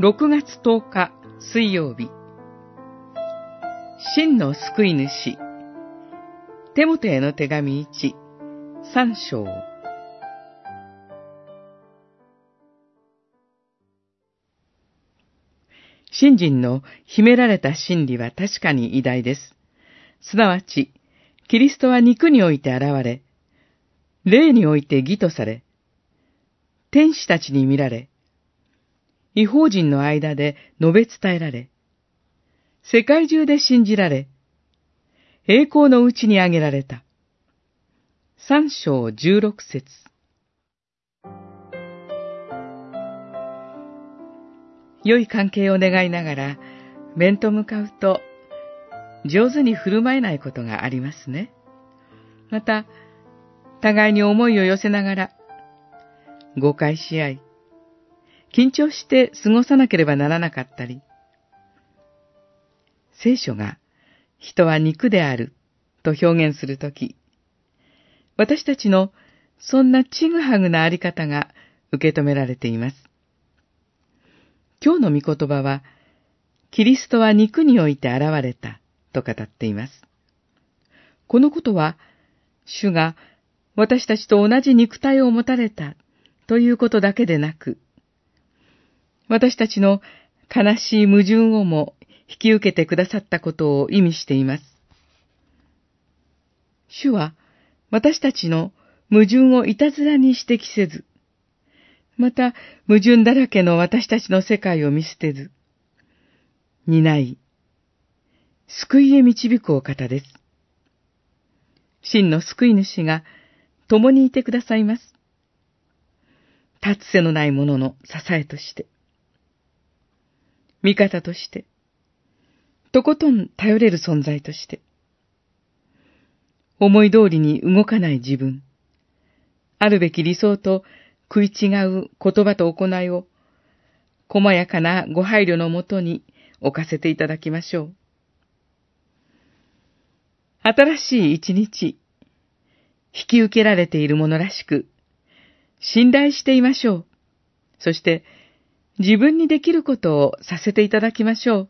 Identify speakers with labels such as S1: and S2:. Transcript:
S1: 6月10日水曜日。真の救い主。テモテへの手紙1、3章。信心の秘められた真理は確かに偉大です。すなわち、キリストは肉において現れ、霊において義とされ、天使たちに見られ、違法人の間で述べ伝えられ、世界中で信じられ、栄光のうちに挙げられた。三章十六節良い関係を願いながら、面と向かうと、上手に振る舞えないことがありますね。また、互いに思いを寄せながら、誤解し合い、緊張して過ごさなければならなかったり、聖書が人は肉であると表現するとき、私たちのそんなちぐはぐなあり方が受け止められています。今日の御言葉は、キリストは肉において現れたと語っています。このことは、主が私たちと同じ肉体を持たれたということだけでなく、私たちの悲しい矛盾をも引き受けてくださったことを意味しています。主は私たちの矛盾をいたずらに指摘せず、また矛盾だらけの私たちの世界を見捨てず、担い、救いへ導くお方です。真の救い主が共にいてくださいます。立つ瀬のないものの支えとして、味方として、とことん頼れる存在として、思い通りに動かない自分、あるべき理想と食い違う言葉と行いを、細やかなご配慮のもとに置かせていただきましょう。新しい一日、引き受けられているものらしく、信頼していましょう。そして、自分にできることをさせていただきましょう。